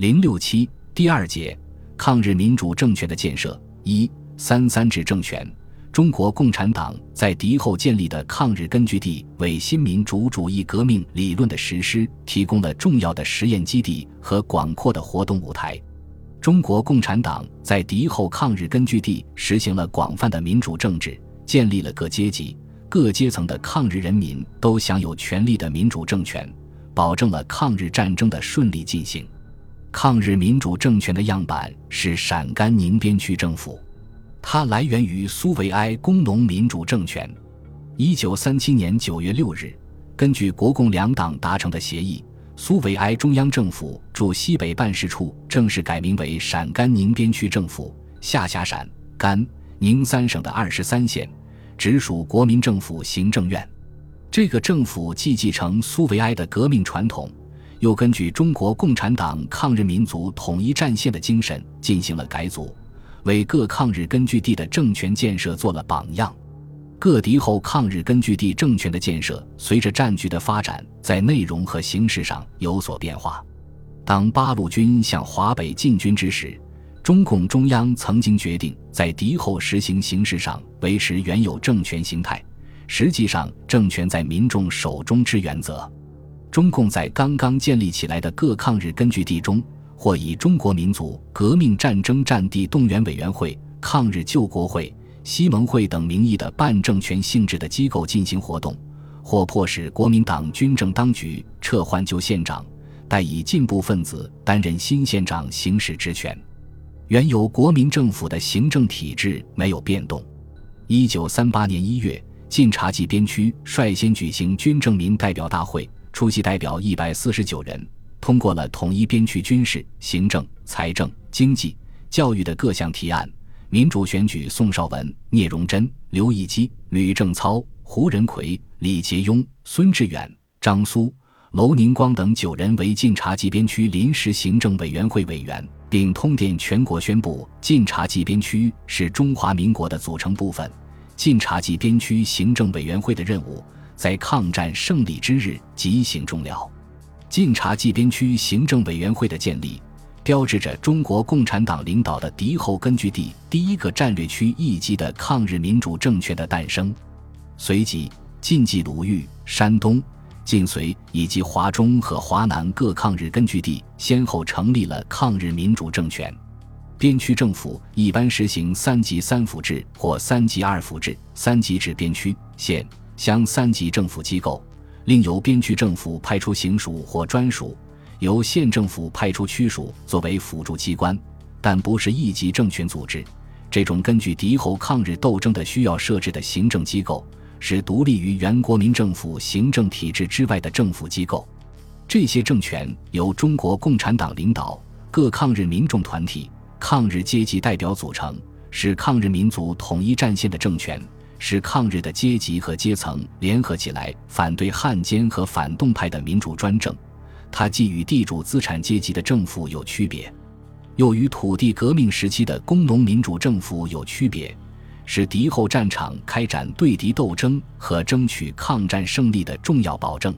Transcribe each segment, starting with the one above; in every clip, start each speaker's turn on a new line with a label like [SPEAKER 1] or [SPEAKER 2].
[SPEAKER 1] 零六七第二节，抗日民主政权的建设。一三三制政权。中国共产党在敌后建立的抗日根据地，为新民主主义革命理论的实施提供了重要的实验基地和广阔的活动舞台。中国共产党在敌后抗日根据地实行了广泛的民主政治，建立了各阶级、各阶层的抗日人民都享有权利的民主政权，保证了抗日战争的顺利进行。抗日民主政权的样板是陕甘宁边区政府，它来源于苏维埃工农民主政权。一九三七年九月六日，根据国共两党达成的协议，苏维埃中央政府驻西北办事处正式改名为陕甘宁边区政府，下辖陕、甘、宁三省的二十三县，直属国民政府行政院。这个政府既继承苏维埃的革命传统。又根据中国共产党抗日民族统一战线的精神进行了改组，为各抗日根据地的政权建设做了榜样。各敌后抗日根据地政权的建设，随着战局的发展，在内容和形式上有所变化。当八路军向华北进军之时，中共中央曾经决定在敌后实行形式上维持原有政权形态，实际上政权在民众手中之原则。中共在刚刚建立起来的各抗日根据地中，或以中国民族革命战争战地动员委员会、抗日救国会、西盟会等名义的半政权性质的机构进行活动，或迫使国民党军政当局撤换旧县长，代以进步分子担任新县长行使职权。原有国民政府的行政体制没有变动。一九三八年一月，晋察冀边区率先举行军政民代表大会。出席代表一百四十九人，通过了统一边区军事、行政、财政、经济、教育的各项提案。民主选举宋绍文、聂荣臻、刘义基、吕正操、胡仁奎、李杰庸、孙志远、张苏、娄宁光等九人为晋察冀边区临时行政委员会委员，并通电全国宣布晋察冀边区是中华民国的组成部分。晋察冀边区行政委员会的任务。在抗战胜利之日即行终了。晋察冀边区行政委员会的建立，标志着中国共产党领导的敌后根据地第一个战略区一级的抗日民主政权的诞生。随即，晋冀鲁豫、山东、晋绥以及华中和华南各抗日根据地先后成立了抗日民主政权。边区政府一般实行三级三府制或三级二府制，三级制边区、县。乡三级政府机构，另由边区政府派出行署或专属，由县政府派出区署作为辅助机关，但不是一级政权组织。这种根据敌后抗日斗争的需要设置的行政机构，是独立于原国民政府行政体制之外的政府机构。这些政权由中国共产党领导，各抗日民众团体、抗日阶级代表组成，是抗日民族统一战线的政权。使抗日的阶级和阶层联合起来反对汉奸和反动派的民主专政，它既与地主资产阶级的政府有区别，又与土地革命时期的工农民主政府有区别，是敌后战场开展对敌斗争和争取抗战胜利的重要保证。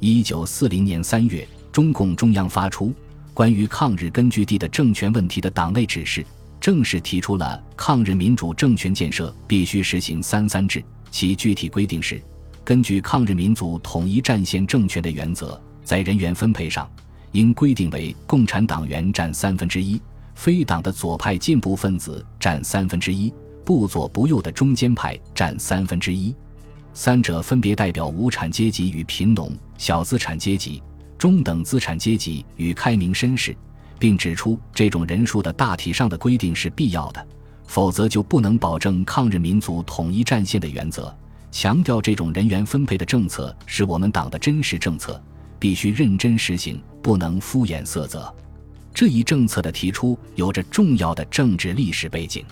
[SPEAKER 1] 一九四零年三月，中共中央发出关于抗日根据地的政权问题的党内指示。正式提出了抗日民主政权建设必须实行“三三制”，其具体规定是：根据抗日民族统一战线政权的原则，在人员分配上，应规定为共产党员占三分之一，非党的左派进步分子占三分之一，不左不右的中间派占三分之一，三者分别代表无产阶级与贫农、小资产阶级、中等资产阶级与开明绅士。并指出，这种人数的大体上的规定是必要的，否则就不能保证抗日民族统一战线的原则。强调这种人员分配的政策是我们党的真实政策，必须认真实行，不能敷衍塞责。这一政策的提出有着重要的政治历史背景。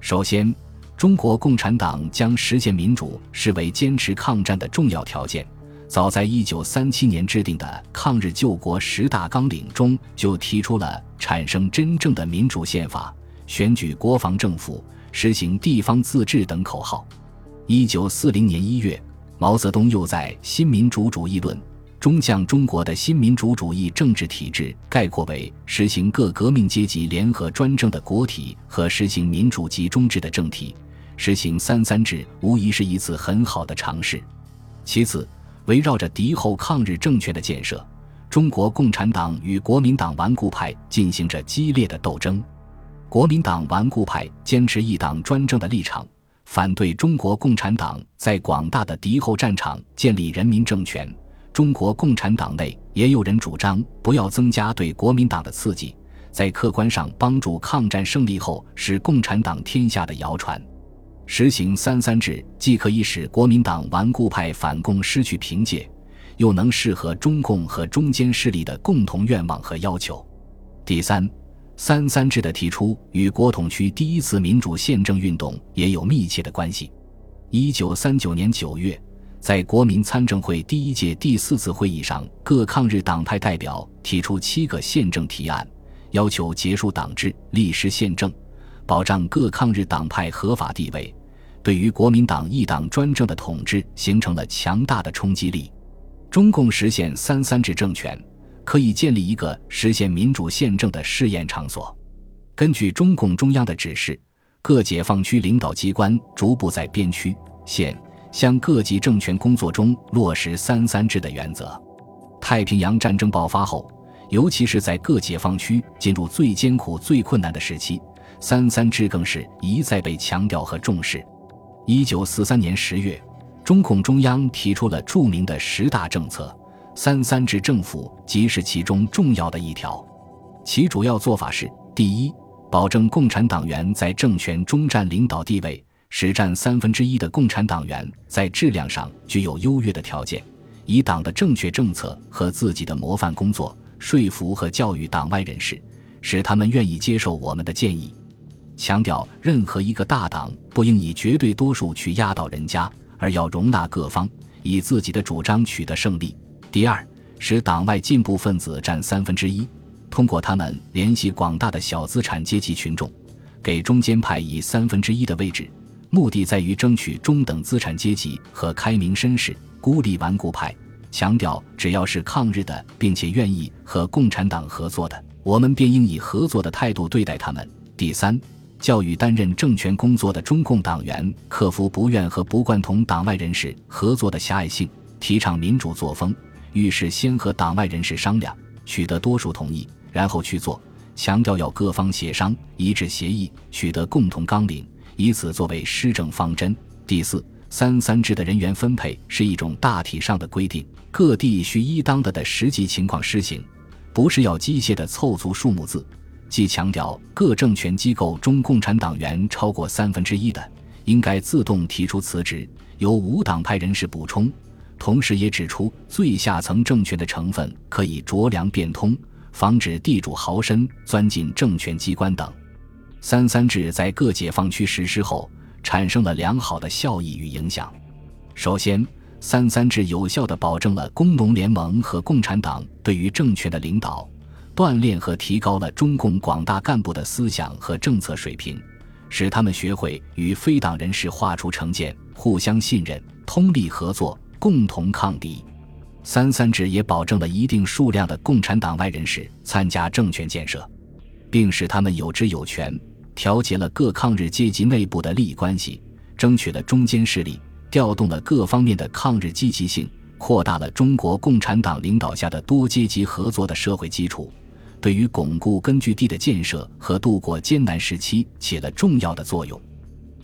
[SPEAKER 1] 首先，中国共产党将实现民主视为坚持抗战的重要条件。早在一九三七年制定的抗日救国十大纲领中，就提出了产生真正的民主宪法、选举国防政府、实行地方自治等口号。一九四零年一月，毛泽东又在《新民主主义论》中将中国的新民主主义政治体制概括为实行各革命阶级联合专政的国体和实行民主集中制的政体。实行三三制无疑是一次很好的尝试。其次，围绕着敌后抗日政权的建设，中国共产党与国民党顽固派进行着激烈的斗争。国民党顽固派坚持一党专政的立场，反对中国共产党在广大的敌后战场建立人民政权。中国共产党内也有人主张不要增加对国民党的刺激，在客观上帮助抗战胜利后使共产党天下的谣传。实行三三制，既可以使国民党顽固派反共失去凭借，又能适合中共和中间势力的共同愿望和要求。第三，三三制的提出与国统区第一次民主宪政运动也有密切的关系。一九三九年九月。在国民参政会第一届第四次会议上，各抗日党派代表提出七个宪政提案，要求结束党制、立时宪政，保障各抗日党派合法地位，对于国民党一党专政的统治形成了强大的冲击力。中共实现三三制政权，可以建立一个实现民主宪政的试验场所。根据中共中央的指示，各解放区领导机关逐步在边区、县。向各级政权工作中落实“三三制”的原则。太平洋战争爆发后，尤其是在各解放区进入最艰苦、最困难的时期，“三三制”更是一再被强调和重视。一九四三年十月，中共中央提出了著名的十大政策，“三三制”政府即是其中重要的一条。其主要做法是：第一，保证共产党员在政权中占领导地位。使占三分之一的共产党员在质量上具有优越的条件，以党的正确政策和自己的模范工作说服和教育党外人士，使他们愿意接受我们的建议。强调任何一个大党不应以绝对多数去压倒人家，而要容纳各方，以自己的主张取得胜利。第二，使党外进步分子占三分之一，通过他们联系广大的小资产阶级群众，给中间派以三分之一的位置。目的在于争取中等资产阶级和开明绅士，孤立顽固派。强调，只要是抗日的，并且愿意和共产党合作的，我们便应以合作的态度对待他们。第三，教育担任政权工作的中共党员，克服不愿和不惯同党外人士合作的狭隘性，提倡民主作风。遇事先和党外人士商量，取得多数同意，然后去做。强调要各方协商，一致协议，取得共同纲领。以此作为施政方针。第四，三三制的人员分配是一种大体上的规定，各地需依当的的实际情况施行，不是要机械的凑足数目字。既强调各政权机构中共产党员超过三分之一的，应该自动提出辞职，由无党派人士补充。同时也指出，最下层政权的成分可以酌量变通，防止地主豪绅钻进政权机关等。三三制在各解放区实施后，产生了良好的效益与影响。首先，三三制有效地保证了工农联盟和共产党对于政权的领导，锻炼和提高了中共广大干部的思想和政策水平，使他们学会与非党人士划出成见，互相信任，通力合作，共同抗敌。三三制也保证了一定数量的共产党外人士参加政权建设，并使他们有职有权。调节了各抗日阶级内部的利益关系，争取了中间势力，调动了各方面的抗日积极性，扩大了中国共产党领导下的多阶级合作的社会基础，对于巩固根据地的建设和度过艰难时期起了重要的作用。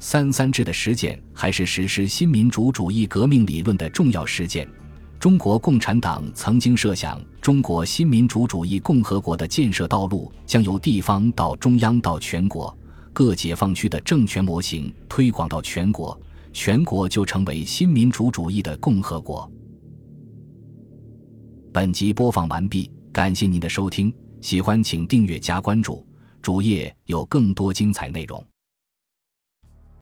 [SPEAKER 1] 三三制的实践还是实施新民主主义革命理论的重要实践。中国共产党曾经设想，中国新民主主义共和国的建设道路将由地方到中央到全国，各解放区的政权模型推广到全国，全国就成为新民主主义的共和国。本集播放完毕，感谢您的收听，喜欢请订阅加关注，主页有更多精彩内容。